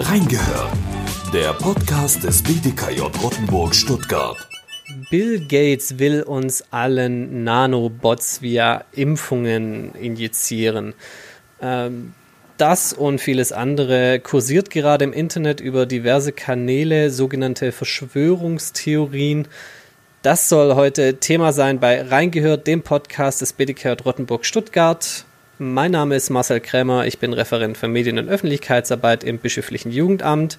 Reingehört. Der Podcast des BDKJ Rottenburg Stuttgart. Bill Gates will uns allen Nanobots via Impfungen injizieren. Ähm, das und vieles andere kursiert gerade im Internet über diverse Kanäle, sogenannte Verschwörungstheorien. Das soll heute Thema sein bei Reingehört, dem Podcast des BDK Rottenburg Stuttgart. Mein Name ist Marcel Krämer, ich bin Referent für Medien- und Öffentlichkeitsarbeit im Bischöflichen Jugendamt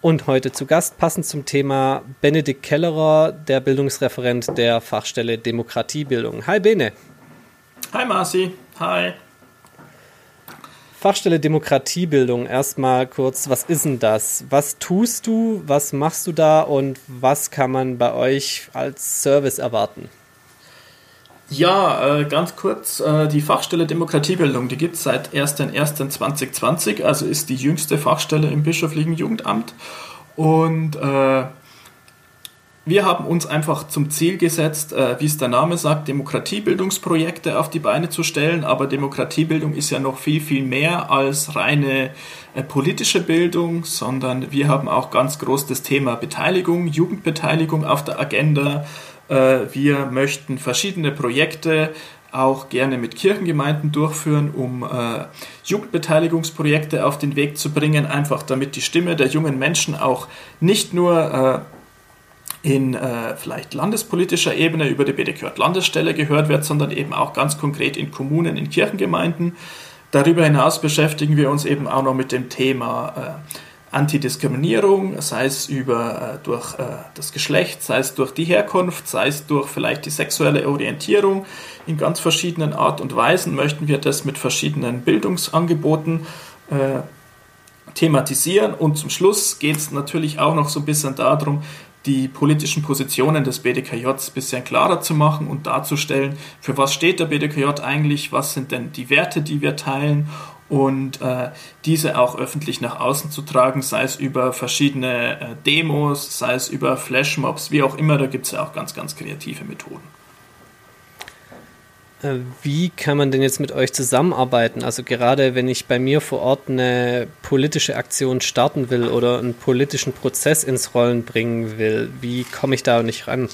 und heute zu Gast passend zum Thema Benedikt Kellerer, der Bildungsreferent der Fachstelle Demokratiebildung. Hi Bene. Hi Marci. Hi. Fachstelle Demokratiebildung, erstmal kurz, was ist denn das? Was tust du, was machst du da und was kann man bei euch als Service erwarten? Ja, äh, ganz kurz, äh, die Fachstelle Demokratiebildung, die gibt es seit 01.01.2020, also ist die jüngste Fachstelle im bischöflichen Jugendamt und äh, wir haben uns einfach zum Ziel gesetzt, äh, wie es der Name sagt, Demokratiebildungsprojekte auf die Beine zu stellen. Aber Demokratiebildung ist ja noch viel, viel mehr als reine äh, politische Bildung, sondern wir haben auch ganz groß das Thema Beteiligung, Jugendbeteiligung auf der Agenda. Äh, wir möchten verschiedene Projekte auch gerne mit Kirchengemeinden durchführen, um äh, Jugendbeteiligungsprojekte auf den Weg zu bringen, einfach damit die Stimme der jungen Menschen auch nicht nur äh, in äh, vielleicht landespolitischer Ebene über die BDK Landesstelle gehört wird, sondern eben auch ganz konkret in Kommunen, in Kirchengemeinden. Darüber hinaus beschäftigen wir uns eben auch noch mit dem Thema äh, Antidiskriminierung, sei es über, äh, durch äh, das Geschlecht, sei es durch die Herkunft, sei es durch vielleicht die sexuelle Orientierung. In ganz verschiedenen Art und Weisen möchten wir das mit verschiedenen Bildungsangeboten äh, thematisieren. Und zum Schluss geht es natürlich auch noch so ein bisschen darum, die politischen Positionen des BDKJ ein bisschen klarer zu machen und darzustellen, für was steht der BDKJ eigentlich, was sind denn die Werte, die wir teilen und äh, diese auch öffentlich nach außen zu tragen, sei es über verschiedene äh, Demos, sei es über Flashmobs, wie auch immer, da gibt es ja auch ganz, ganz kreative Methoden. Äh, wie kann man denn jetzt mit euch zusammenarbeiten? Also gerade wenn ich bei mir vor Ort eine politische Aktion starten will oder einen politischen Prozess ins Rollen bringen will, wie komme ich da nicht ran?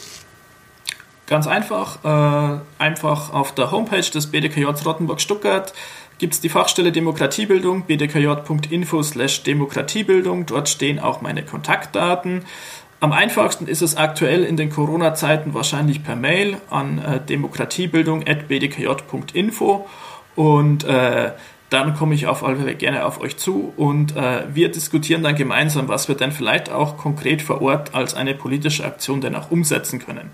Ganz einfach, äh, einfach auf der Homepage des BDKJ Rottenburg Stuttgart gibt es die Fachstelle Demokratiebildung, bdkj.info slash Demokratiebildung. Dort stehen auch meine Kontaktdaten. Am einfachsten ist es aktuell in den Corona-Zeiten wahrscheinlich per Mail an äh, demokratiebildung.bdkj.info und äh, dann komme ich auf alle Fälle gerne auf euch zu und äh, wir diskutieren dann gemeinsam, was wir denn vielleicht auch konkret vor Ort als eine politische Aktion dann auch umsetzen können.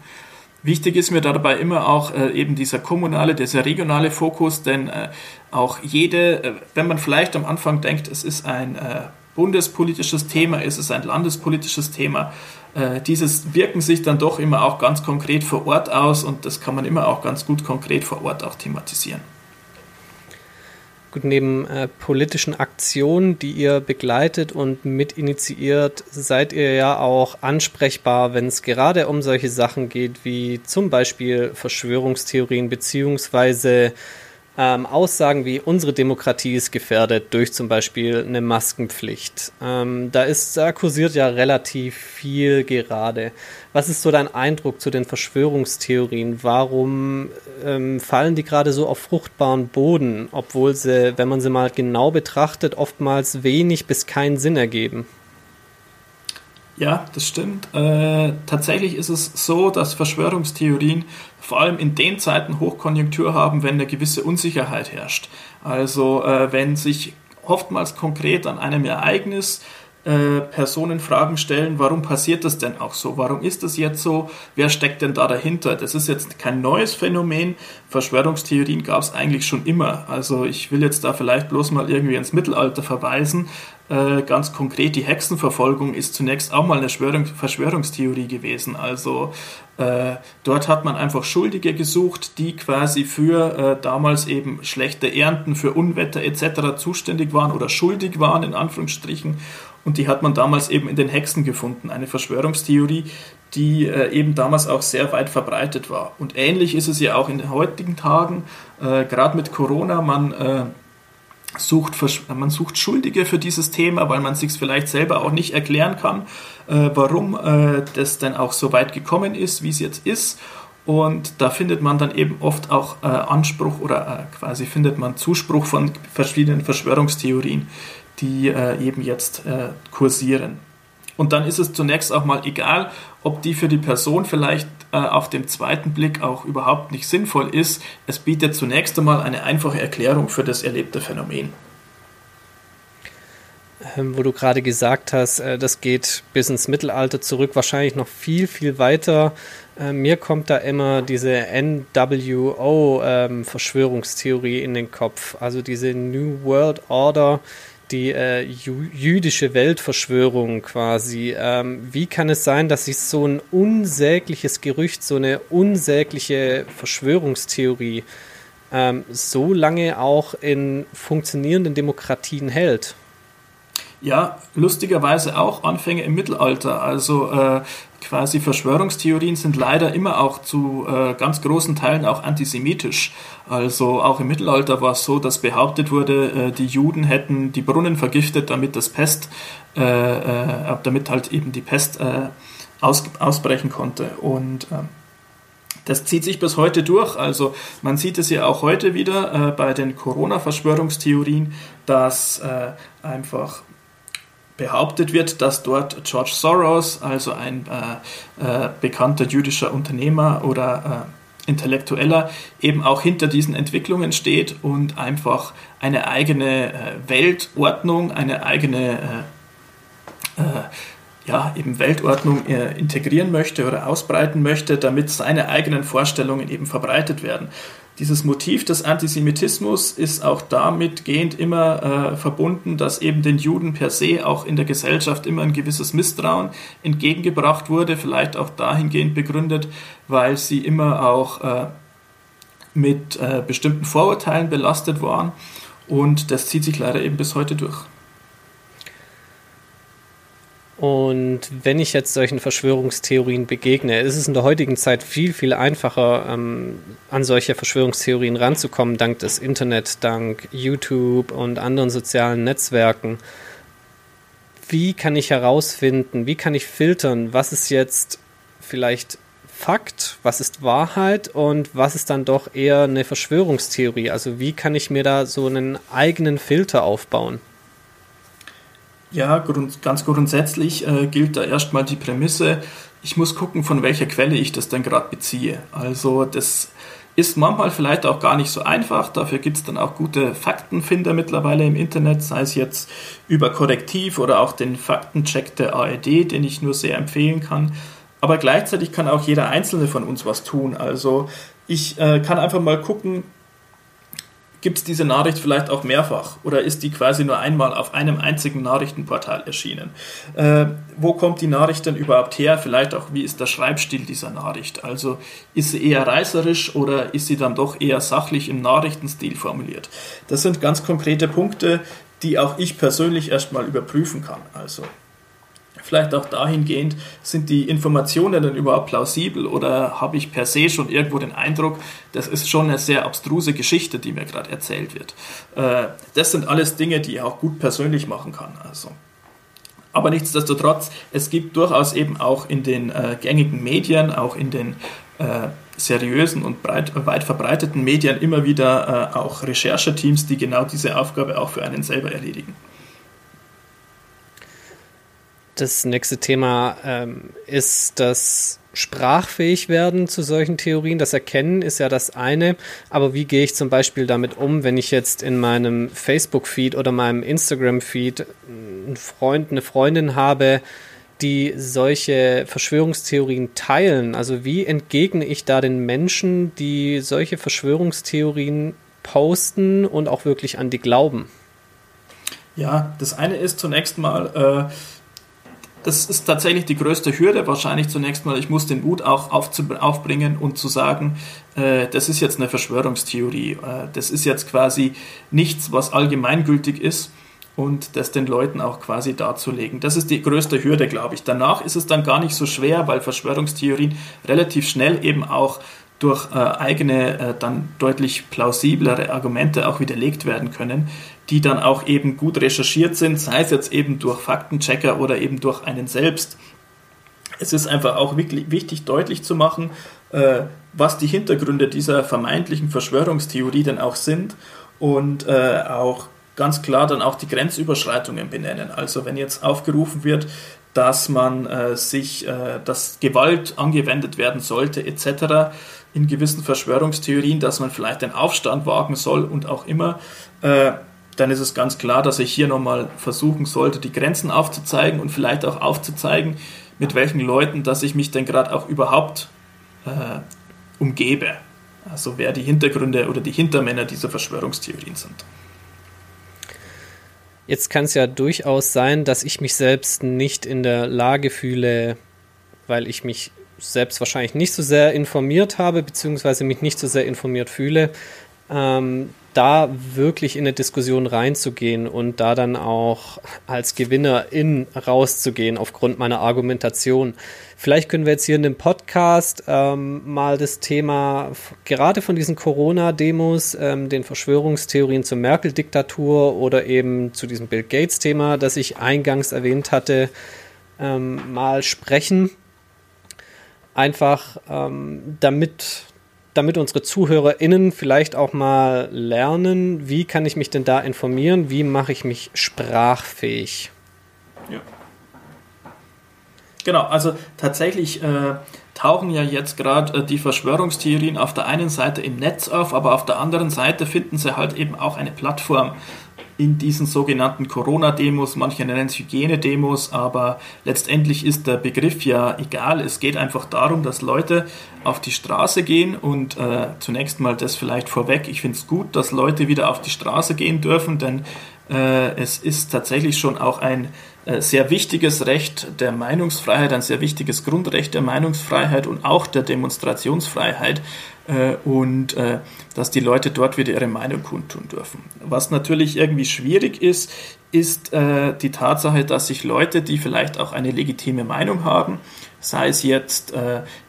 Wichtig ist mir dabei immer auch äh, eben dieser kommunale, dieser regionale Fokus, denn äh, auch jede, äh, wenn man vielleicht am Anfang denkt, es ist ein äh, bundespolitisches Thema ist, es ein landespolitisches Thema. Äh, dieses wirken sich dann doch immer auch ganz konkret vor Ort aus und das kann man immer auch ganz gut konkret vor Ort auch thematisieren. Gut, neben äh, politischen Aktionen, die ihr begleitet und mitinitiiert, seid ihr ja auch ansprechbar, wenn es gerade um solche Sachen geht, wie zum Beispiel Verschwörungstheorien beziehungsweise ähm, Aussagen wie unsere Demokratie ist gefährdet durch zum Beispiel eine Maskenpflicht. Ähm, da ist, da kursiert ja relativ viel gerade. Was ist so dein Eindruck zu den Verschwörungstheorien? Warum ähm, fallen die gerade so auf fruchtbaren Boden, obwohl sie, wenn man sie mal genau betrachtet, oftmals wenig bis keinen Sinn ergeben? Ja, das stimmt. Äh, tatsächlich ist es so, dass Verschwörungstheorien vor allem in den Zeiten Hochkonjunktur haben, wenn eine gewisse Unsicherheit herrscht. Also äh, wenn sich oftmals konkret an einem Ereignis äh, Personen Fragen stellen, warum passiert das denn auch so? Warum ist das jetzt so? Wer steckt denn da dahinter? Das ist jetzt kein neues Phänomen. Verschwörungstheorien gab es eigentlich schon immer. Also ich will jetzt da vielleicht bloß mal irgendwie ins Mittelalter verweisen. Äh, ganz konkret, die Hexenverfolgung ist zunächst auch mal eine Verschwörungstheorie gewesen. Also äh, dort hat man einfach Schuldige gesucht, die quasi für äh, damals eben schlechte Ernten, für Unwetter etc. zuständig waren oder schuldig waren in Anführungsstrichen. Und die hat man damals eben in den Hexen gefunden. Eine Verschwörungstheorie, die äh, eben damals auch sehr weit verbreitet war. Und ähnlich ist es ja auch in den heutigen Tagen, äh, gerade mit Corona. Man sucht, man sucht Schuldige für dieses Thema, weil man sich vielleicht selber auch nicht erklären kann, äh, warum äh, das denn auch so weit gekommen ist, wie es jetzt ist. Und da findet man dann eben oft auch äh, Anspruch oder äh, quasi findet man Zuspruch von verschiedenen Verschwörungstheorien, die äh, eben jetzt äh, kursieren. Und dann ist es zunächst auch mal egal, ob die für die Person vielleicht äh, auf dem zweiten Blick auch überhaupt nicht sinnvoll ist. Es bietet zunächst einmal eine einfache Erklärung für das erlebte Phänomen. Ähm, wo du gerade gesagt hast, äh, das geht bis ins Mittelalter zurück, wahrscheinlich noch viel, viel weiter. Äh, mir kommt da immer diese NWO-Verschwörungstheorie ähm, in den Kopf, also diese New World Order, die äh, jüdische Weltverschwörung quasi. Ähm, wie kann es sein, dass sich so ein unsägliches Gerücht, so eine unsägliche Verschwörungstheorie ähm, so lange auch in funktionierenden Demokratien hält? Ja, lustigerweise auch Anfänge im Mittelalter. Also äh, quasi Verschwörungstheorien sind leider immer auch zu äh, ganz großen Teilen auch antisemitisch. Also auch im Mittelalter war es so, dass behauptet wurde, äh, die Juden hätten die Brunnen vergiftet, damit das Pest, äh, äh, damit halt eben die Pest äh, aus, ausbrechen konnte. Und ähm, das zieht sich bis heute durch. Also man sieht es ja auch heute wieder äh, bei den Corona-Verschwörungstheorien, dass einfach behauptet wird, dass dort George Soros, also ein äh, äh, bekannter jüdischer Unternehmer oder äh, Intellektueller, eben auch hinter diesen Entwicklungen steht und einfach eine eigene äh, Weltordnung, eine eigene äh, äh, ja, eben Weltordnung integrieren möchte oder ausbreiten möchte, damit seine eigenen Vorstellungen eben verbreitet werden. Dieses Motiv des Antisemitismus ist auch damit gehend immer äh, verbunden, dass eben den Juden per se auch in der Gesellschaft immer ein gewisses Misstrauen entgegengebracht wurde, vielleicht auch dahingehend begründet, weil sie immer auch äh, mit äh, bestimmten Vorurteilen belastet waren. Und das zieht sich leider eben bis heute durch. Und wenn ich jetzt solchen Verschwörungstheorien begegne, ist es in der heutigen Zeit viel, viel einfacher, ähm, an solche Verschwörungstheorien ranzukommen, dank des Internet, dank YouTube und anderen sozialen Netzwerken. Wie kann ich herausfinden, wie kann ich filtern, was ist jetzt vielleicht Fakt, was ist Wahrheit und was ist dann doch eher eine Verschwörungstheorie? Also wie kann ich mir da so einen eigenen Filter aufbauen? Ja, grund, ganz grundsätzlich äh, gilt da erstmal die Prämisse, ich muss gucken, von welcher Quelle ich das denn gerade beziehe. Also das ist manchmal vielleicht auch gar nicht so einfach. Dafür gibt es dann auch gute Faktenfinder mittlerweile im Internet, sei es jetzt über Korrektiv oder auch den Faktencheck der ARD, den ich nur sehr empfehlen kann. Aber gleichzeitig kann auch jeder Einzelne von uns was tun. Also ich äh, kann einfach mal gucken, Gibt es diese Nachricht vielleicht auch mehrfach oder ist die quasi nur einmal auf einem einzigen Nachrichtenportal erschienen? Äh, wo kommt die Nachricht denn überhaupt her? Vielleicht auch, wie ist der Schreibstil dieser Nachricht? Also ist sie eher reißerisch oder ist sie dann doch eher sachlich im Nachrichtenstil formuliert? Das sind ganz konkrete Punkte, die auch ich persönlich erstmal überprüfen kann. Also vielleicht auch dahingehend, sind die Informationen denn überhaupt plausibel oder habe ich per se schon irgendwo den Eindruck, das ist schon eine sehr abstruse Geschichte, die mir gerade erzählt wird. Äh, das sind alles Dinge, die ich auch gut persönlich machen kann. Also. Aber nichtsdestotrotz, es gibt durchaus eben auch in den äh, gängigen Medien, auch in den äh, seriösen und breit, weit verbreiteten Medien immer wieder äh, auch Rechercheteams, die genau diese Aufgabe auch für einen selber erledigen. Das nächste Thema ähm, ist das sprachfähig werden zu solchen Theorien. Das Erkennen ist ja das eine, aber wie gehe ich zum Beispiel damit um, wenn ich jetzt in meinem Facebook-Feed oder meinem Instagram-Feed einen Freund, eine Freundin habe, die solche Verschwörungstheorien teilen? Also wie entgegne ich da den Menschen, die solche Verschwörungstheorien posten und auch wirklich an die glauben? Ja, das eine ist zunächst mal, äh, das ist tatsächlich die größte Hürde. Wahrscheinlich zunächst mal, ich muss den Mut auch aufbringen und zu sagen, äh, das ist jetzt eine Verschwörungstheorie. Äh, das ist jetzt quasi nichts, was allgemeingültig ist und das den Leuten auch quasi darzulegen. Das ist die größte Hürde, glaube ich. Danach ist es dann gar nicht so schwer, weil Verschwörungstheorien relativ schnell eben auch durch äh, eigene, äh, dann deutlich plausiblere Argumente auch widerlegt werden können. Die dann auch eben gut recherchiert sind, sei es jetzt eben durch Faktenchecker oder eben durch einen selbst. Es ist einfach auch wirklich wichtig deutlich zu machen, äh, was die Hintergründe dieser vermeintlichen Verschwörungstheorie denn auch sind und äh, auch ganz klar dann auch die Grenzüberschreitungen benennen. Also wenn jetzt aufgerufen wird, dass man äh, sich, äh, dass Gewalt angewendet werden sollte etc. in gewissen Verschwörungstheorien, dass man vielleicht den Aufstand wagen soll und auch immer, äh, dann ist es ganz klar, dass ich hier nochmal versuchen sollte, die Grenzen aufzuzeigen und vielleicht auch aufzuzeigen, mit welchen Leuten, dass ich mich denn gerade auch überhaupt äh, umgebe. Also wer die Hintergründe oder die Hintermänner dieser Verschwörungstheorien sind. Jetzt kann es ja durchaus sein, dass ich mich selbst nicht in der Lage fühle, weil ich mich selbst wahrscheinlich nicht so sehr informiert habe, beziehungsweise mich nicht so sehr informiert fühle, ähm, da wirklich in eine Diskussion reinzugehen und da dann auch als Gewinnerin rauszugehen aufgrund meiner Argumentation. Vielleicht können wir jetzt hier in dem Podcast ähm, mal das Thema gerade von diesen Corona-Demos, ähm, den Verschwörungstheorien zur Merkel-Diktatur oder eben zu diesem Bill Gates-Thema, das ich eingangs erwähnt hatte, ähm, mal sprechen. Einfach ähm, damit damit unsere ZuhörerInnen vielleicht auch mal lernen, wie kann ich mich denn da informieren, wie mache ich mich sprachfähig? Ja. Genau, also tatsächlich äh, tauchen ja jetzt gerade äh, die Verschwörungstheorien auf der einen Seite im Netz auf, aber auf der anderen Seite finden sie halt eben auch eine Plattform in diesen sogenannten Corona-Demos. Manche nennen es Hygiene-Demos, aber letztendlich ist der Begriff ja egal. Es geht einfach darum, dass Leute auf die Straße gehen und äh, zunächst mal das vielleicht vorweg. Ich finde es gut, dass Leute wieder auf die Straße gehen dürfen, denn äh, es ist tatsächlich schon auch ein sehr wichtiges Recht der Meinungsfreiheit, ein sehr wichtiges Grundrecht der Meinungsfreiheit und auch der Demonstrationsfreiheit äh, und dass die Leute dort wieder ihre Meinung kundtun dürfen. Was natürlich irgendwie schwierig ist, ist die Tatsache, dass sich Leute, die vielleicht auch eine legitime Meinung haben, sei es jetzt,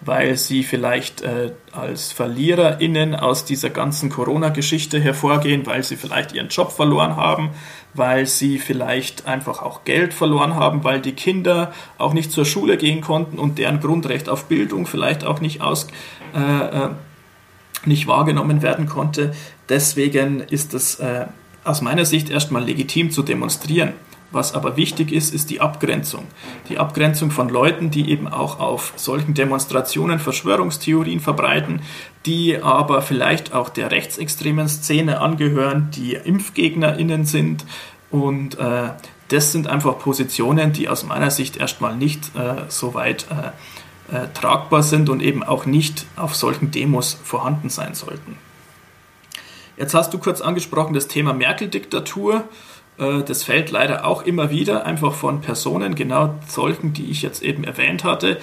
weil sie vielleicht als VerliererInnen aus dieser ganzen Corona-Geschichte hervorgehen, weil sie vielleicht ihren Job verloren haben, weil sie vielleicht einfach auch Geld verloren haben, weil die Kinder auch nicht zur Schule gehen konnten und deren Grundrecht auf Bildung vielleicht auch nicht aus äh, äh, nicht wahrgenommen werden konnte. Deswegen ist es äh, aus meiner Sicht erstmal legitim zu demonstrieren. Was aber wichtig ist, ist die Abgrenzung. Die Abgrenzung von Leuten, die eben auch auf solchen Demonstrationen Verschwörungstheorien verbreiten, die aber vielleicht auch der rechtsextremen Szene angehören, die ImpfgegnerInnen sind. Und äh, das sind einfach Positionen, die aus meiner Sicht erstmal nicht äh, so weit äh, äh tragbar sind und eben auch nicht auf solchen Demos vorhanden sein sollten. Jetzt hast du kurz angesprochen das Thema Merkel-Diktatur. Äh, das fällt leider auch immer wieder einfach von Personen, genau solchen, die ich jetzt eben erwähnt hatte,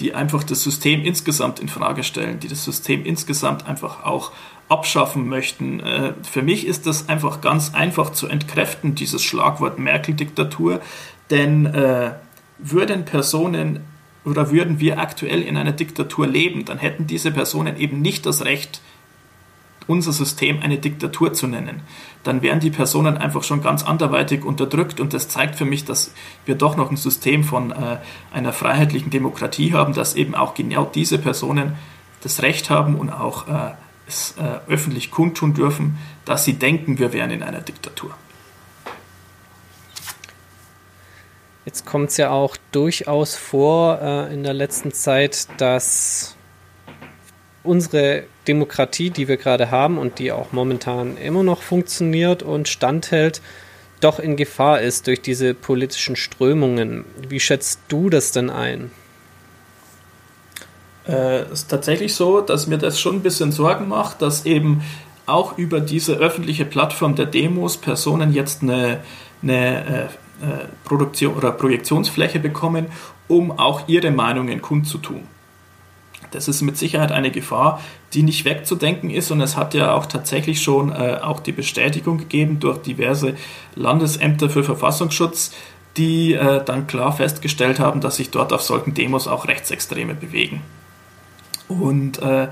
die einfach das System insgesamt in Frage stellen, die das System insgesamt einfach auch abschaffen möchten. Äh, für mich ist das einfach ganz einfach zu entkräften, dieses Schlagwort Merkel-Diktatur, denn äh, würden Personen oder würden wir aktuell in einer Diktatur leben, dann hätten diese Personen eben nicht das Recht, unser System eine Diktatur zu nennen, dann wären die Personen einfach schon ganz anderweitig unterdrückt und das zeigt für mich, dass wir doch noch ein System von äh, einer freiheitlichen Demokratie haben, dass eben auch genau diese Personen das Recht haben und auch äh, es äh, öffentlich kundtun dürfen, dass sie denken, wir wären in einer Diktatur. Jetzt kommt es ja auch durchaus vor äh, in der letzten Zeit, dass unsere Demokratie, die wir gerade haben und die auch momentan immer noch funktioniert und standhält, doch in Gefahr ist durch diese politischen Strömungen. Wie schätzt du das denn ein? Äh, es ist tatsächlich so, dass mir das schon ein bisschen Sorgen macht, dass eben auch über diese öffentliche Plattform der Demos Personen jetzt eine, eine äh, äh Produktion oder Projektionsfläche bekommen, um auch ihre Meinungen kundzutun. Das ist mit Sicherheit eine Gefahr, die nicht wegzudenken ist und es hat ja auch tatsächlich schon äh, auch die Bestätigung gegeben durch diverse Landesämter für Verfassungsschutz, die äh, dann klar festgestellt haben, dass sich dort auf solchen Demos auch Rechtsextreme bewegen. Und äh,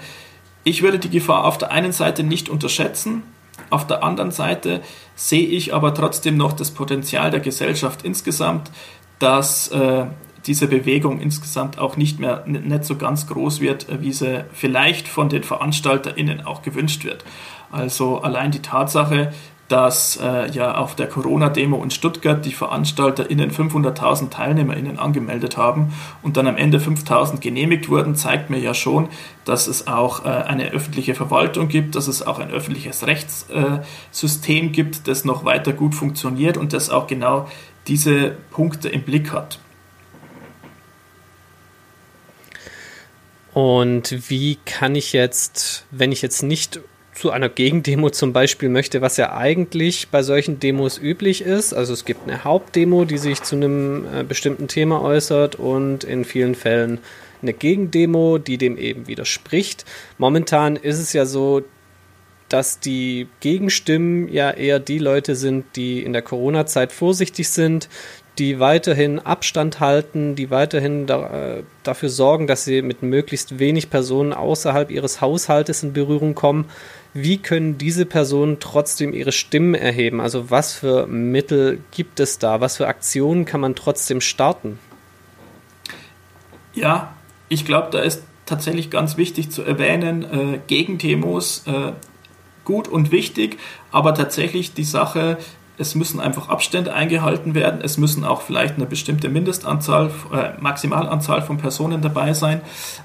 ich würde die Gefahr auf der einen Seite nicht unterschätzen, Auf der anderen Seite sehe ich aber trotzdem noch das Potenzial der Gesellschaft insgesamt, dass äh, diese Bewegung insgesamt auch nicht mehr nicht so ganz groß wird, äh, wie sie vielleicht von den VeranstalterInnen auch gewünscht wird. Also allein die Tatsache, dass äh, ja auf der Corona-Demo in Stuttgart die VeranstalterInnen 500.000 TeilnehmerInnen angemeldet haben und dann am Ende 5.000 genehmigt wurden, zeigt mir ja schon, dass es auch äh, eine öffentliche Verwaltung gibt, dass es auch ein öffentliches Rechtssystem äh, gibt, das noch weiter gut funktioniert und das auch genau diese Punkte im Blick hat. Und wie kann ich jetzt, wenn ich jetzt nicht zu einer Gegendemo zum Beispiel möchte, was ja eigentlich bei solchen Demos üblich ist. Also es gibt eine Hauptdemo, die sich zu einem äh, bestimmten Thema äußert und in vielen Fällen eine Gegendemo, die dem eben widerspricht. Momentan ist es ja so, dass die Gegenstimmen ja eher die Leute sind, die in der Corona-Zeit vorsichtig sind, die weiterhin Abstand halten, die weiterhin da, äh, dafür sorgen, dass sie mit möglichst wenig Personen außerhalb ihres Haushaltes in Berührung kommen wie können diese Personen trotzdem ihre Stimmen erheben? Also was für Mittel gibt es da? Was für Aktionen kann man trotzdem starten? Ja, ich glaube, da ist tatsächlich ganz wichtig zu erwähnen, äh, Gegendemos äh, gut und wichtig, aber tatsächlich die Sache, es müssen einfach Abstände eingehalten werden, es müssen auch vielleicht eine bestimmte Mindestanzahl, äh, Maximalanzahl von Personen dabei sein.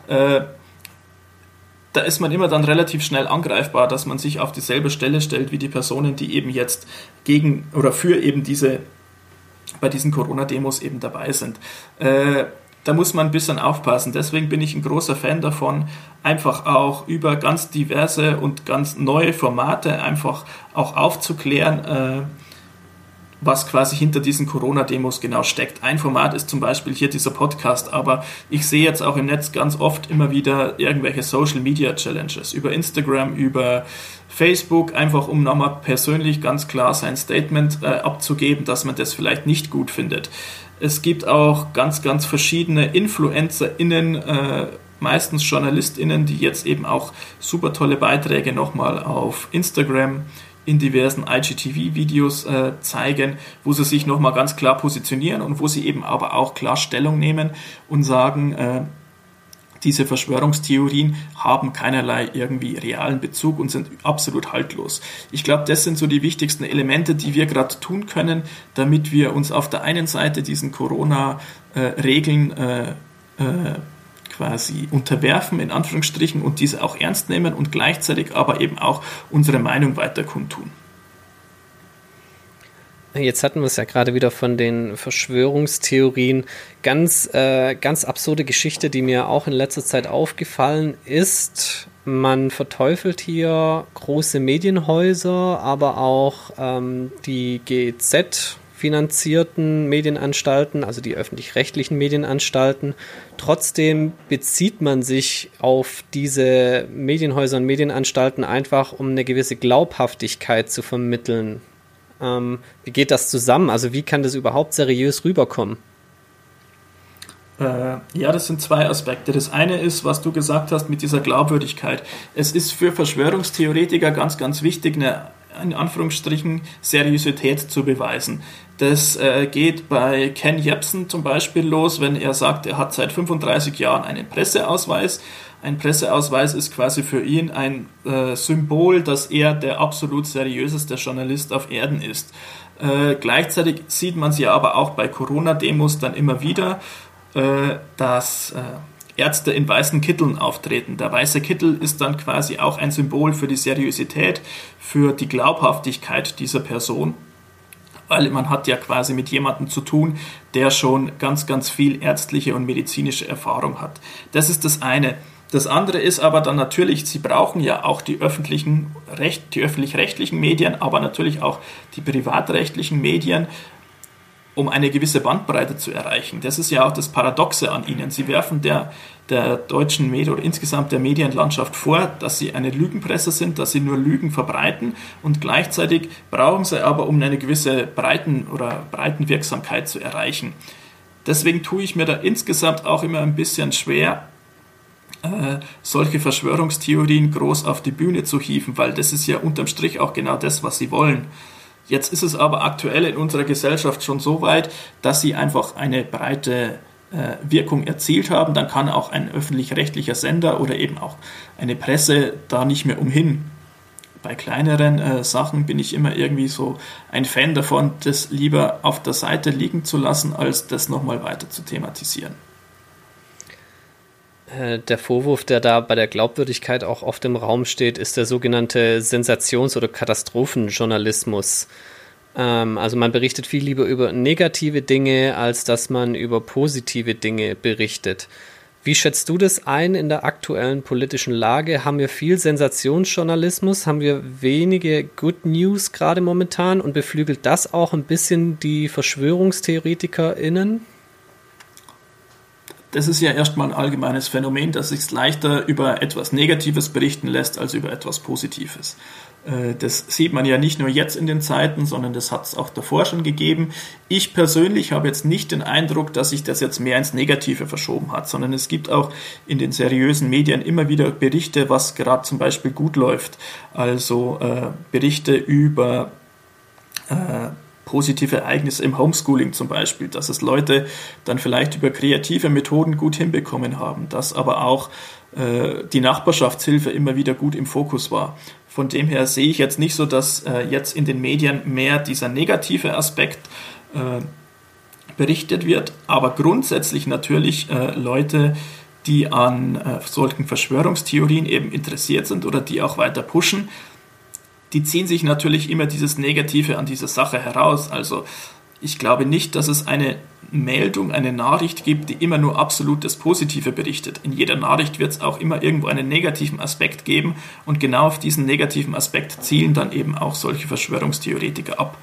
Äh, da ist man immer dann relativ schnell angreifbar, dass man sich auf dieselbe Stelle stellt wie die Personen, die eben jetzt gegen oder für eben diese bei diesen Corona-Demos eben dabei sind. Äh, da muss man ein bisschen aufpassen. Deswegen bin ich ein großer Fan davon, einfach auch über ganz diverse und ganz neue Formate einfach auch aufzuklären. Äh, was quasi hinter diesen Corona-Demos genau steckt. Ein Format ist zum Beispiel hier dieser Podcast, aber ich sehe jetzt auch im Netz ganz oft immer wieder irgendwelche Social-Media-Challenges über Instagram, über Facebook, einfach um nochmal persönlich ganz klar sein Statement äh, abzugeben, dass man das vielleicht nicht gut findet. Es gibt auch ganz, ganz verschiedene InfluencerInnen, äh, meistens JournalistInnen, die jetzt eben auch super tolle Beiträge nochmal auf Instagram in diversen IGTV-Videos äh, zeigen, wo sie sich nochmal ganz klar positionieren und wo sie eben aber auch klar Stellung nehmen und sagen, äh, diese Verschwörungstheorien haben keinerlei irgendwie realen Bezug und sind absolut haltlos. Ich glaube, das sind so die wichtigsten Elemente, die wir gerade tun können, damit wir uns auf der einen Seite diesen Corona-Regeln äh, äh, quasi unterwerfen, in Anführungsstrichen, und diese auch ernst nehmen und gleichzeitig aber eben auch unsere Meinung weiter kundtun. Jetzt hatten wir es ja gerade wieder von den Verschwörungstheorien. Ganz, äh, ganz absurde Geschichte, die mir auch in letzter Zeit aufgefallen ist. Man verteufelt hier große Medienhäuser, aber auch ähm, die GEZ, finanzierten Medienanstalten, also die öffentlich-rechtlichen Medienanstalten. Trotzdem bezieht man sich auf diese Medienhäuser und Medienanstalten einfach, um eine gewisse Glaubhaftigkeit zu vermitteln. Ähm, wie geht das zusammen? Also wie kann das überhaupt seriös rüberkommen? Äh, ja, das sind zwei Aspekte. Das eine ist, was du gesagt hast mit dieser Glaubwürdigkeit. Es ist für Verschwörungstheoretiker ganz, ganz wichtig, eine in Anführungsstrichen Seriosität zu beweisen. Das äh, geht bei Ken Jebsen zum Beispiel los, wenn er sagt, er hat seit 35 Jahren einen Presseausweis. Ein Presseausweis ist quasi für ihn ein äh, Symbol, dass er der absolut seriöseste Journalist auf Erden ist. Äh, gleichzeitig sieht man ja aber auch bei Corona-Demos dann immer wieder, äh, dass äh, Ärzte in weißen Kitteln auftreten. Der weiße Kittel ist dann quasi auch ein Symbol für die Seriosität, für die Glaubhaftigkeit dieser Person weil man hat ja quasi mit jemandem zu tun, der schon ganz, ganz viel ärztliche und medizinische Erfahrung hat. Das ist das eine. Das andere ist aber dann natürlich, sie brauchen ja auch die öffentlichen, Recht, die öffentlich-rechtlichen Medien, aber natürlich auch die privatrechtlichen Medien, um eine gewisse Bandbreite zu erreichen. Das ist ja auch das Paradoxe an ihnen. Sie werfen der, der deutschen Medien oder insgesamt der Medienlandschaft vor, dass sie eine Lügenpresse sind, dass sie nur Lügen verbreiten und gleichzeitig brauchen sie aber, um eine gewisse Breiten- oder Breitenwirksamkeit zu erreichen. Deswegen tue ich mir da insgesamt auch immer ein bisschen schwer, äh, solche Verschwörungstheorien groß auf die Bühne zu hieven, weil das ist ja unterm Strich auch genau das, was sie wollen. Jetzt ist es aber aktuell in unserer Gesellschaft schon so weit, dass sie einfach eine breite äh, Wirkung erzielt haben. Dann kann auch ein öffentlich-rechtlicher Sender oder eben auch eine Presse da nicht mehr umhin. Bei kleineren äh, Sachen bin ich immer irgendwie so ein Fan davon, das lieber auf der Seite liegen zu lassen, als das nochmal weiter zu thematisieren. Äh, der Vorwurf, der da bei der Glaubwürdigkeit auch oft im Raum steht, ist der sogenannte Sensations- oder Katastrophenjournalismus. Ähm, also man berichtet viel lieber über negative Dinge, als dass man über positive Dinge berichtet. Wie schätzt du das ein in der aktuellen politischen Lage? Haben wir viel Sensationsjournalismus? Haben wir wenige Good News gerade momentan? Und beflügelt das auch ein bisschen die VerschwörungstheoretikerInnen? Das ist ja erstmal ein allgemeines Phänomen, dass sich leichter über etwas Negatives berichten lässt als über etwas Positives. Äh, das sieht man ja nicht nur jetzt in den Zeiten, sondern das hat es auch davor schon gegeben. Ich persönlich habe jetzt nicht den Eindruck, dass sich das jetzt mehr ins Negative verschoben hat, sondern es gibt auch in den seriösen Medien immer wieder Berichte, was gerade zum Beispiel gut läuft. Also äh, Berichte über äh, positive Ereignisse im Homeschooling zum Beispiel, dass es Leute dann vielleicht über kreative Methoden gut hinbekommen haben, dass aber auch äh, die Nachbarschaftshilfe immer wieder gut im Fokus war. Von dem her sehe ich jetzt nicht so, dass äh, jetzt in den Medien mehr dieser negative Aspekt äh, berichtet wird, aber grundsätzlich natürlich äh, Leute, die an äh, solchen Verschwörungstheorien eben interessiert sind oder die auch weiter pushen, die ziehen sich natürlich immer dieses Negative an dieser Sache heraus. Also ich glaube nicht, dass es eine Meldung, eine Nachricht gibt, die immer nur absolut das Positive berichtet. In jeder Nachricht wird es auch immer irgendwo einen negativen Aspekt geben und genau auf diesen negativen Aspekt zielen dann eben auch solche Verschwörungstheoretiker ab.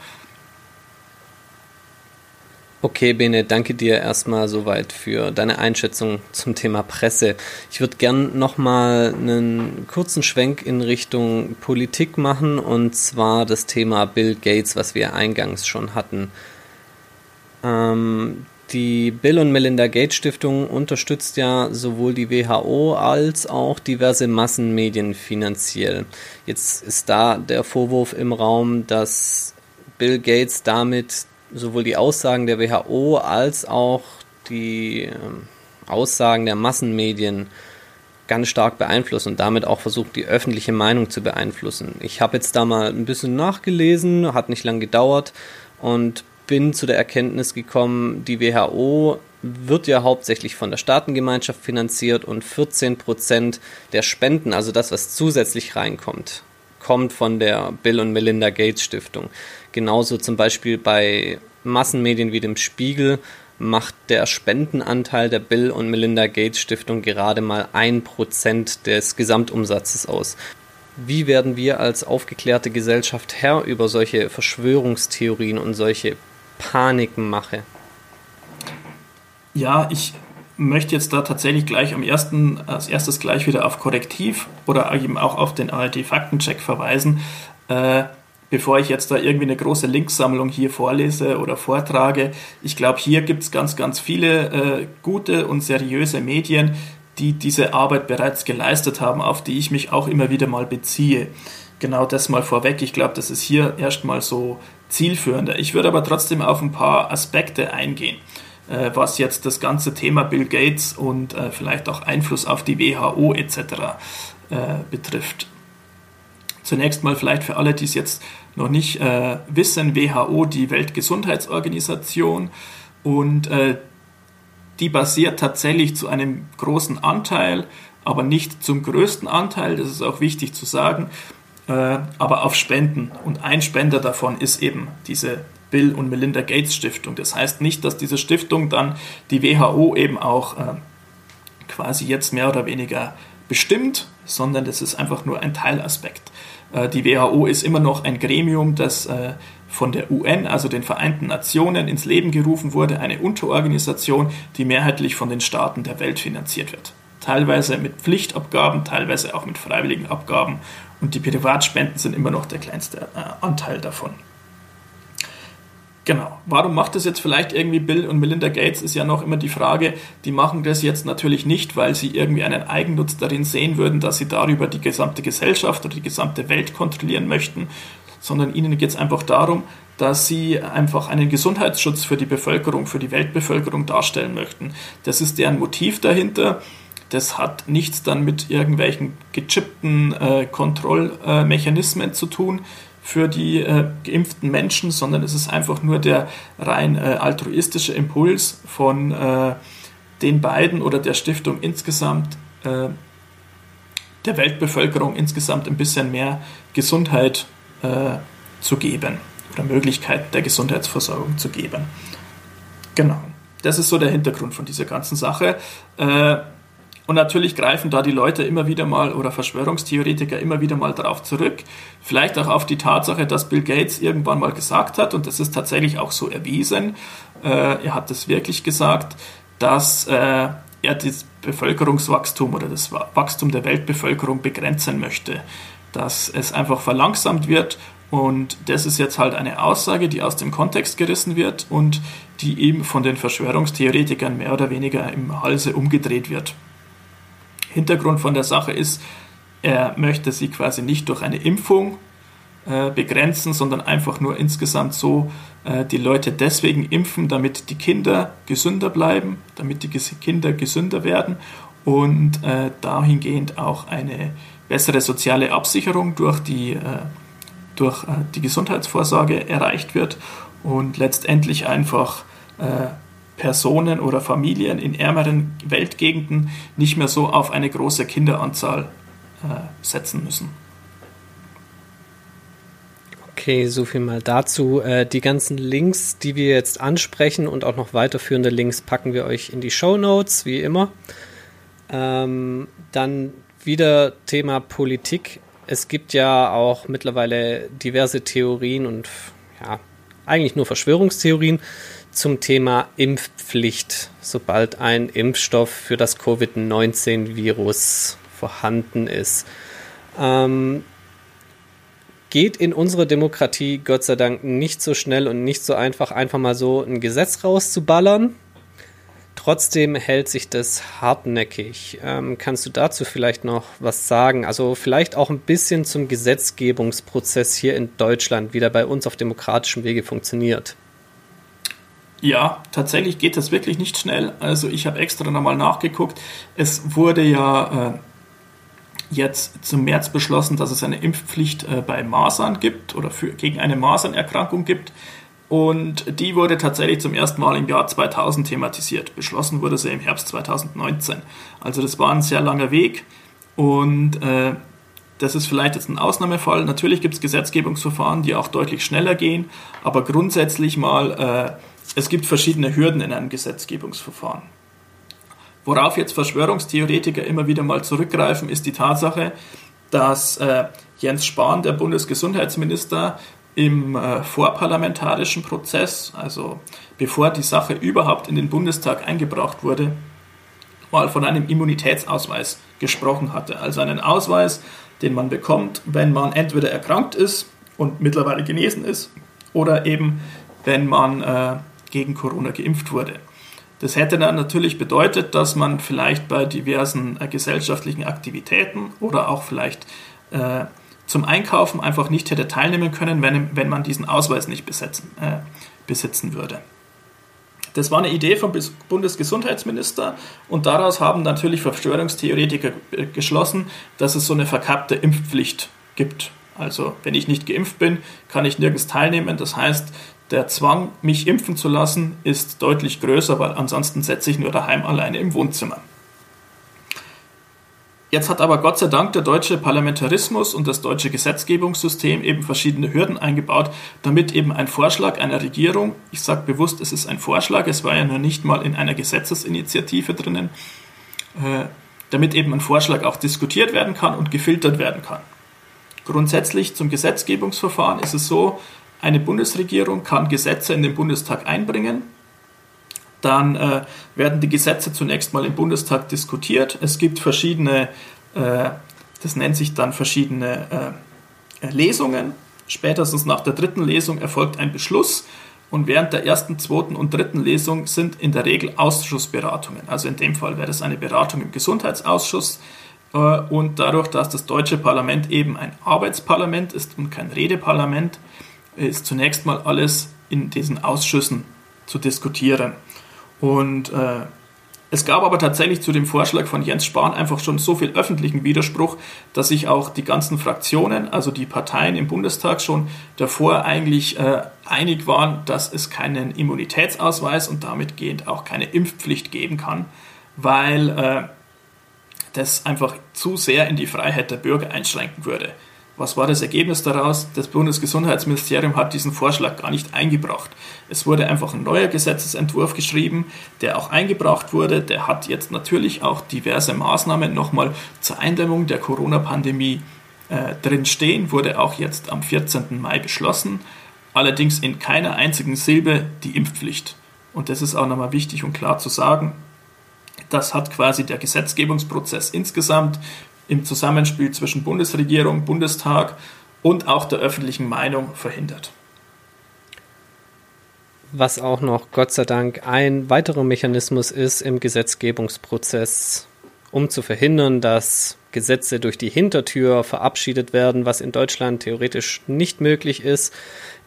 Okay, Bene, danke dir erstmal soweit für deine Einschätzung zum Thema Presse. Ich würde gern nochmal einen kurzen Schwenk in Richtung Politik machen und zwar das Thema Bill Gates, was wir eingangs schon hatten. Ähm, die Bill und Melinda Gates Stiftung unterstützt ja sowohl die WHO als auch diverse Massenmedien finanziell. Jetzt ist da der Vorwurf im Raum, dass Bill Gates damit sowohl die Aussagen der WHO als auch die ähm, Aussagen der Massenmedien ganz stark beeinflussen und damit auch versucht, die öffentliche Meinung zu beeinflussen. Ich habe jetzt da mal ein bisschen nachgelesen, hat nicht lang gedauert und bin zu der Erkenntnis gekommen, die WHO wird ja hauptsächlich von der Staatengemeinschaft finanziert und 14 Prozent der Spenden, also das, was zusätzlich reinkommt, kommt von der Bill und Melinda Gates Stiftung. Genauso zum Beispiel bei Massenmedien wie dem Spiegel macht der Spendenanteil der Bill und Melinda Gates Stiftung gerade mal ein Prozent des Gesamtumsatzes aus. Wie werden wir als aufgeklärte Gesellschaft Herr über solche Verschwörungstheorien und solche Panikmache? Ja, ich möchte jetzt da tatsächlich gleich am ersten, als erstes gleich wieder auf Korrektiv oder eben auch auf den ARD-Faktencheck verweisen. Äh, bevor ich jetzt da irgendwie eine große Linksammlung hier vorlese oder vortrage. Ich glaube, hier gibt es ganz, ganz viele äh, gute und seriöse Medien, die diese Arbeit bereits geleistet haben, auf die ich mich auch immer wieder mal beziehe. Genau das mal vorweg. Ich glaube, das ist hier erstmal so zielführender. Ich würde aber trotzdem auf ein paar Aspekte eingehen, was jetzt das ganze Thema Bill Gates und äh, vielleicht auch Einfluss auf die WHO etc. Äh, betrifft. Zunächst mal vielleicht für alle, die es jetzt noch nicht äh, wissen, WHO, die Weltgesundheitsorganisation, und äh, die basiert tatsächlich zu einem großen Anteil, aber nicht zum größten Anteil, das ist auch wichtig zu sagen, äh, aber auf Spenden. Und ein Spender davon ist eben diese Bill und Melinda Gates Stiftung. Das heißt nicht, dass diese Stiftung dann die WHO eben auch äh, quasi jetzt mehr oder weniger bestimmt, sondern das ist einfach nur ein Teilaspekt. Äh, die WHO ist immer noch ein Gremium, das äh, von der UN, also den Vereinten Nationen, ins Leben gerufen wurde, eine Unterorganisation, die mehrheitlich von den Staaten der Welt finanziert wird. Teilweise mit Pflichtabgaben, teilweise auch mit freiwilligen Abgaben und die Privatspenden sind immer noch der kleinste äh, Anteil davon. Genau. Warum macht das jetzt vielleicht irgendwie Bill und Melinda Gates, ist ja noch immer die Frage. Die machen das jetzt natürlich nicht, weil sie irgendwie einen Eigennutz darin sehen würden, dass sie darüber die gesamte Gesellschaft oder die gesamte Welt kontrollieren möchten, sondern ihnen geht es einfach darum, dass sie einfach einen Gesundheitsschutz für die Bevölkerung, für die Weltbevölkerung darstellen möchten. Das ist deren Motiv dahinter. Das hat nichts dann mit irgendwelchen gechippten äh, Kontrollmechanismen äh, zu tun, für die äh, geimpften Menschen, sondern es ist einfach nur der rein äh, altruistische Impuls von äh, den beiden oder der Stiftung insgesamt, äh, der Weltbevölkerung insgesamt ein bisschen mehr Gesundheit äh, zu geben oder Möglichkeit der Gesundheitsversorgung zu geben. Genau. Das ist so der Hintergrund von dieser ganzen Sache. Und natürlich greifen da die Leute immer wieder mal oder Verschwörungstheoretiker immer wieder mal darauf zurück. Vielleicht auch auf die Tatsache, dass Bill Gates irgendwann mal gesagt hat, und das ist tatsächlich auch so erwiesen, äh, er hat es wirklich gesagt, dass äh, er das Bevölkerungswachstum oder das Wachstum der Weltbevölkerung begrenzen möchte. Dass es einfach verlangsamt wird und das ist jetzt halt eine Aussage, die aus dem Kontext gerissen wird und die eben von den Verschwörungstheoretikern mehr oder weniger im Halse umgedreht wird. Hintergrund von der Sache ist, er möchte sie quasi nicht durch eine Impfung äh, begrenzen, sondern einfach nur insgesamt so äh, die Leute deswegen impfen, damit die Kinder gesünder bleiben, damit die Kinder gesünder werden und äh, dahingehend auch eine bessere soziale Absicherung durch die, durch die Gesundheitsvorsorge erreicht wird und letztendlich einfach Personen oder Familien in ärmeren Weltgegenden nicht mehr so auf eine große Kinderanzahl äh, setzen müssen. Okay, so viel mal dazu. Äh, die ganzen Links, die wir jetzt ansprechen und auch noch weiterführende Links packen wir euch in die Show Notes, wie immer. Ähm, dann wieder Thema Politik. Es gibt ja auch mittlerweile diverse Theorien und ja, eigentlich nur Verschwörungstheorien zum Thema Impfpflicht, sobald ein Impfstoff für das Covid-19-Virus vorhanden ist. Ähm, geht in unserer Demokratie Gott sei Dank nicht so schnell und nicht so einfach, einfach mal so ein Gesetz rauszuballern. Trotzdem hält sich das hartnäckig. Ähm, kannst du dazu vielleicht noch was sagen? Also vielleicht auch ein bisschen zum Gesetzgebungsprozess hier in Deutschland, wie der bei uns auf demokratischem Wege funktioniert. Ja, tatsächlich geht das wirklich nicht schnell. Also ich habe extra nochmal nachgeguckt. Es wurde ja äh, jetzt zum März beschlossen, dass es eine Impfpflicht äh, bei Masern gibt oder für, gegen eine Masernerkrankung gibt. Und die wurde tatsächlich zum ersten Mal im Jahr 2000 thematisiert. Beschlossen wurde sie im Herbst 2019. Also das war ein sehr langer Weg. Und äh, das ist vielleicht jetzt ein Ausnahmefall. Natürlich gibt es Gesetzgebungsverfahren, die auch deutlich schneller gehen. Aber grundsätzlich mal äh, es gibt verschiedene Hürden in einem Gesetzgebungsverfahren. Worauf jetzt Verschwörungstheoretiker immer wieder mal zurückgreifen, ist die Tatsache, dass äh, Jens Spahn, der Bundesgesundheitsminister, im äh, vorparlamentarischen Prozess, also bevor die Sache überhaupt in den Bundestag eingebracht wurde, mal von einem Immunitätsausweis gesprochen hatte. Also einen Ausweis, den man bekommt, wenn man entweder erkrankt ist und mittlerweile genesen ist oder eben wenn man äh, gegen Corona geimpft wurde. Das hätte dann natürlich bedeutet, dass man vielleicht bei diversen äh, gesellschaftlichen Aktivitäten oder auch vielleicht äh, zum Einkaufen einfach nicht hätte teilnehmen können, wenn, wenn man diesen Ausweis nicht besetzen, äh, besitzen würde. Das war eine Idee vom Bundesgesundheitsminister und daraus haben natürlich Verschwörungstheoretiker äh, geschlossen, dass es so eine verkappte Impfpflicht gibt. Also wenn ich nicht geimpft bin, kann ich nirgends teilnehmen. Das heißt, der Zwang, mich impfen zu lassen, ist deutlich größer, weil ansonsten setze ich nur daheim alleine im Wohnzimmer. Jetzt hat aber Gott sei Dank der deutsche Parlamentarismus und das deutsche Gesetzgebungssystem eben verschiedene Hürden eingebaut, damit eben ein Vorschlag einer Regierung, ich sage bewusst, es ist ein Vorschlag, es war ja noch nicht mal in einer Gesetzesinitiative drinnen, äh, damit eben ein Vorschlag auch diskutiert werden kann und gefiltert werden kann. Grundsätzlich zum Gesetzgebungsverfahren ist es so, eine Bundesregierung kann Gesetze in den Bundestag einbringen. Dann äh, werden die Gesetze zunächst mal im Bundestag diskutiert. Es gibt verschiedene, äh, das nennt sich dann verschiedene äh, Lesungen. Spätestens nach der dritten Lesung erfolgt ein Beschluss Und während der ersten, zweiten und dritten Lesung sind in der Regel Ausschussberatungen. Also in dem Fall wäre es eine Beratung im Gesundheitsausschuss. Äh, und dadurch, dass das deutsche Parlament eben ein Arbeitsparlament ist und kein Redeparlament, ist zunächst mal alles in diesen Ausschüssen zu diskutieren. Und äh, es gab aber tatsächlich zu dem Vorschlag von Jens Spahn einfach schon so viel öffentlichen Widerspruch, dass sich auch die ganzen Fraktionen, also die Parteien im Bundestag schon davor eigentlich äh, einig waren, dass es keinen Immunitätsausweis und damit gehend auch keine Impfpflicht geben kann, weil äh, das einfach zu sehr in die Freiheit der Bürger einschränken würde. Was war das Ergebnis daraus? Das Bundesgesundheitsministerium hat diesen Vorschlag gar nicht eingebracht. Es wurde einfach ein neuer Gesetzesentwurf geschrieben, der auch eingebracht wurde. Der hat jetzt natürlich auch diverse Maßnahmen nochmal zur Eindämmung der Corona-Pandemie äh, drin stehen, wurde auch jetzt am 14. Mai beschlossen. Allerdings in keiner einzigen Silbe die Impfpflicht. Und das ist auch nochmal wichtig und klar zu sagen. Das hat quasi der Gesetzgebungsprozess insgesamt im Zusammenspiel zwischen Bundesregierung, Bundestag und auch der öffentlichen Meinung verhindert. Was auch noch, Gott sei Dank, ein weiterer Mechanismus ist im Gesetzgebungsprozess, um zu verhindern, dass Gesetze durch die Hintertür verabschiedet werden, was in Deutschland theoretisch nicht möglich ist,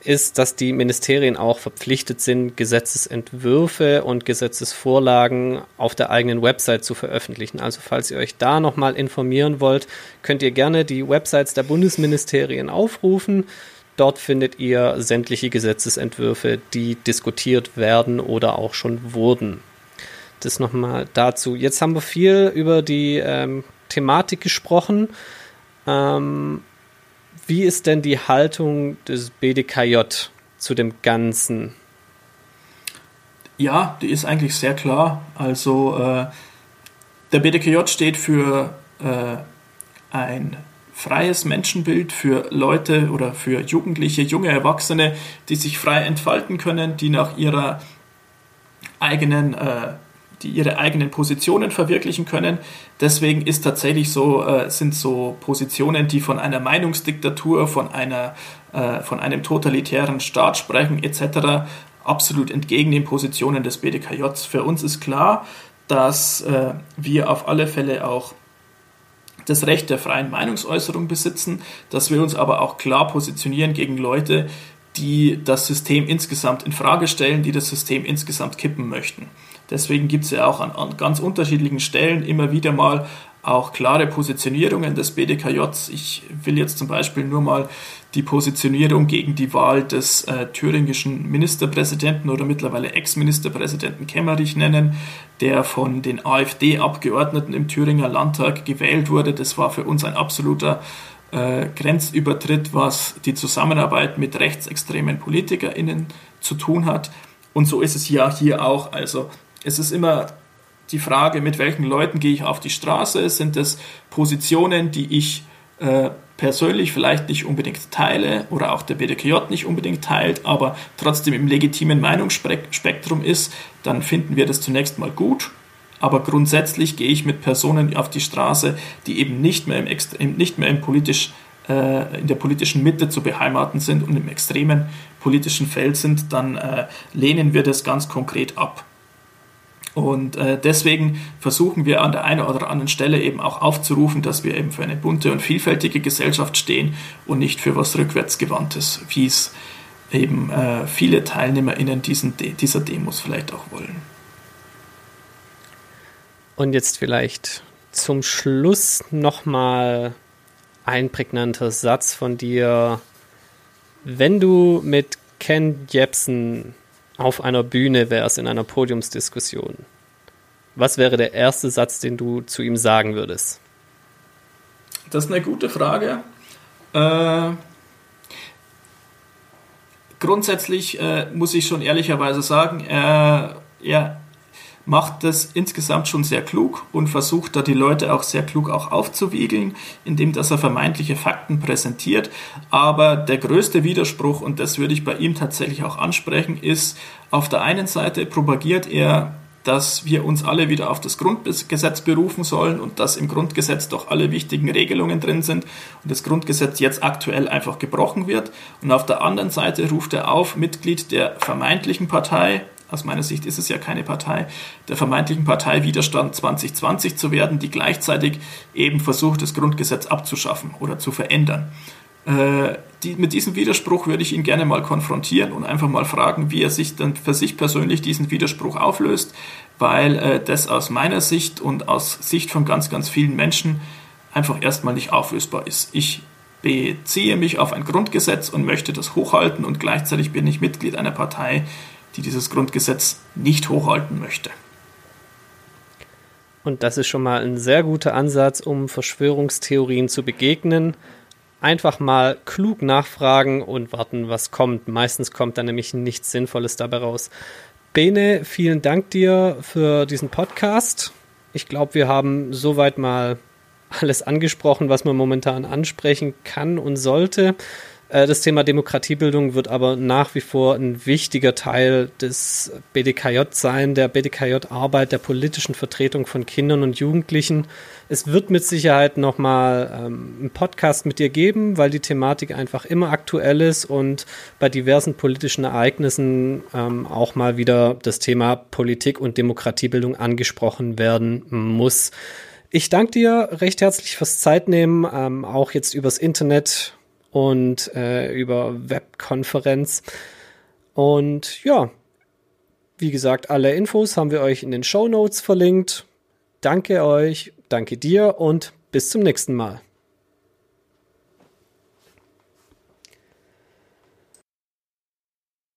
ist, dass die Ministerien auch verpflichtet sind, Gesetzesentwürfe und Gesetzesvorlagen auf der eigenen Website zu veröffentlichen. Also falls ihr euch da nochmal informieren wollt, könnt ihr gerne die Websites der Bundesministerien aufrufen. Dort findet ihr sämtliche Gesetzesentwürfe, die diskutiert werden oder auch schon wurden. Das nochmal dazu. Jetzt haben wir viel über die ähm, Thematik gesprochen. Ähm, wie ist denn die Haltung des BDKJ zu dem Ganzen? Ja, die ist eigentlich sehr klar. Also äh, der BDKJ steht für äh, ein freies Menschenbild für Leute oder für Jugendliche, junge Erwachsene, die sich frei entfalten können, die nach ihrer eigenen äh, die ihre eigenen Positionen verwirklichen können. Deswegen ist tatsächlich so, äh, sind so Positionen, die von einer Meinungsdiktatur, von, einer, äh, von einem totalitären Staat sprechen etc., absolut entgegen den Positionen des BDKJ. Für uns ist klar, dass äh, wir auf alle Fälle auch das Recht der freien Meinungsäußerung besitzen, dass wir uns aber auch klar positionieren gegen Leute, die das System insgesamt in Frage stellen, die das System insgesamt kippen möchten. Deswegen gibt es ja auch an, an, ganz unterschiedlichen Stellen immer wieder mal auch klare Positionierungen des BDKJs. Ich will jetzt zum Beispiel nur mal die Positionierung gegen die Wahl des äh, thüringischen Ministerpräsidenten oder mittlerweile Ex-Ministerpräsidenten Kemmerich nennen, der von den AfD-Abgeordneten im Thüringer Landtag gewählt wurde. Das war für uns ein absoluter äh, Grenzübertritt, was die Zusammenarbeit mit rechtsextremen PolitikerInnen zu tun hat. Und so ist es ja hier auch. Also es ist immer die Frage, mit welchen Leuten gehe ich auf die Straße? Sind es Positionen, die ich äh, persönlich vielleicht nicht unbedingt teile oder auch der BDKJ nicht unbedingt teilt, aber trotzdem im legitimen Meinungsspektrum ist, dann finden wir das zunächst mal gut. Aber grundsätzlich gehe ich mit Personen auf die Straße, die eben nicht mehr im, Extrem, nicht mehr im politisch, äh, in der politischen Mitte zu beheimaten sind und im extremen politischen Feld sind, dann äh, lehnen wir das ganz konkret ab. Und äh, deswegen versuchen wir an der einen oder anderen Stelle eben auch aufzurufen, dass wir eben für eine bunte und vielfältige Gesellschaft stehen und nicht für was rückwärtsgewandtes, wie es eben äh, viele TeilnehmerInnen diesen De dieser Demos vielleicht auch wollen. Und jetzt vielleicht zum Schluss nochmal ein prägnanter Satz von dir. Wenn du mit Ken Jebsen auf einer Bühne wärst, in einer Podiumsdiskussion, was wäre der erste Satz, den du zu ihm sagen würdest? Das ist eine gute Frage. Äh, grundsätzlich äh, muss ich schon ehrlicherweise sagen, äh, er macht das insgesamt schon sehr klug und versucht da die Leute auch sehr klug auch aufzuwiegeln, indem dass er vermeintliche Fakten präsentiert. Aber der größte Widerspruch, und das würde ich bei ihm tatsächlich auch ansprechen, ist, auf der einen Seite propagiert er dass wir uns alle wieder auf das Grundgesetz berufen sollen und dass im Grundgesetz doch alle wichtigen Regelungen drin sind und das Grundgesetz jetzt aktuell einfach gebrochen wird. Und auf der anderen Seite ruft er auf, Mitglied der vermeintlichen Partei, aus meiner Sicht ist es ja keine Partei, der vermeintlichen Partei Widerstand 2020 zu werden, die gleichzeitig eben versucht, das Grundgesetz abzuschaffen oder zu verändern. Äh, die, mit diesem Widerspruch würde ich ihn gerne mal konfrontieren und einfach mal fragen, wie er sich dann für sich persönlich diesen Widerspruch auflöst, weil äh, das aus meiner Sicht und aus Sicht von ganz, ganz vielen Menschen einfach erstmal nicht auflösbar ist. Ich beziehe mich auf ein Grundgesetz und möchte das hochhalten und gleichzeitig bin ich Mitglied einer Partei, die dieses Grundgesetz nicht hochhalten möchte. Und das ist schon mal ein sehr guter Ansatz, um Verschwörungstheorien zu begegnen einfach mal klug nachfragen und warten, was kommt. Meistens kommt da nämlich nichts Sinnvolles dabei raus. Bene, vielen Dank dir für diesen Podcast. Ich glaube, wir haben soweit mal alles angesprochen, was man momentan ansprechen kann und sollte. Äh, das Thema Demokratiebildung wird aber nach wie vor ein wichtiger Teil des BDKJ sein, der BDKJ-Arbeit, der politischen Vertretung von Kindern und Jugendlichen. Es wird mit Sicherheit nochmal ähm, einen Podcast mit dir geben, weil die Thematik einfach immer aktuell ist und bei diversen politischen Ereignissen ähm, auch mal wieder das Thema Politik und Demokratiebildung angesprochen werden muss. Ich danke dir recht herzlich fürs Zeitnehmen, ähm, auch jetzt übers Internet und äh, über Webkonferenz. Und ja, wie gesagt, alle Infos haben wir euch in den Show Notes verlinkt. Danke euch, danke dir und bis zum nächsten Mal.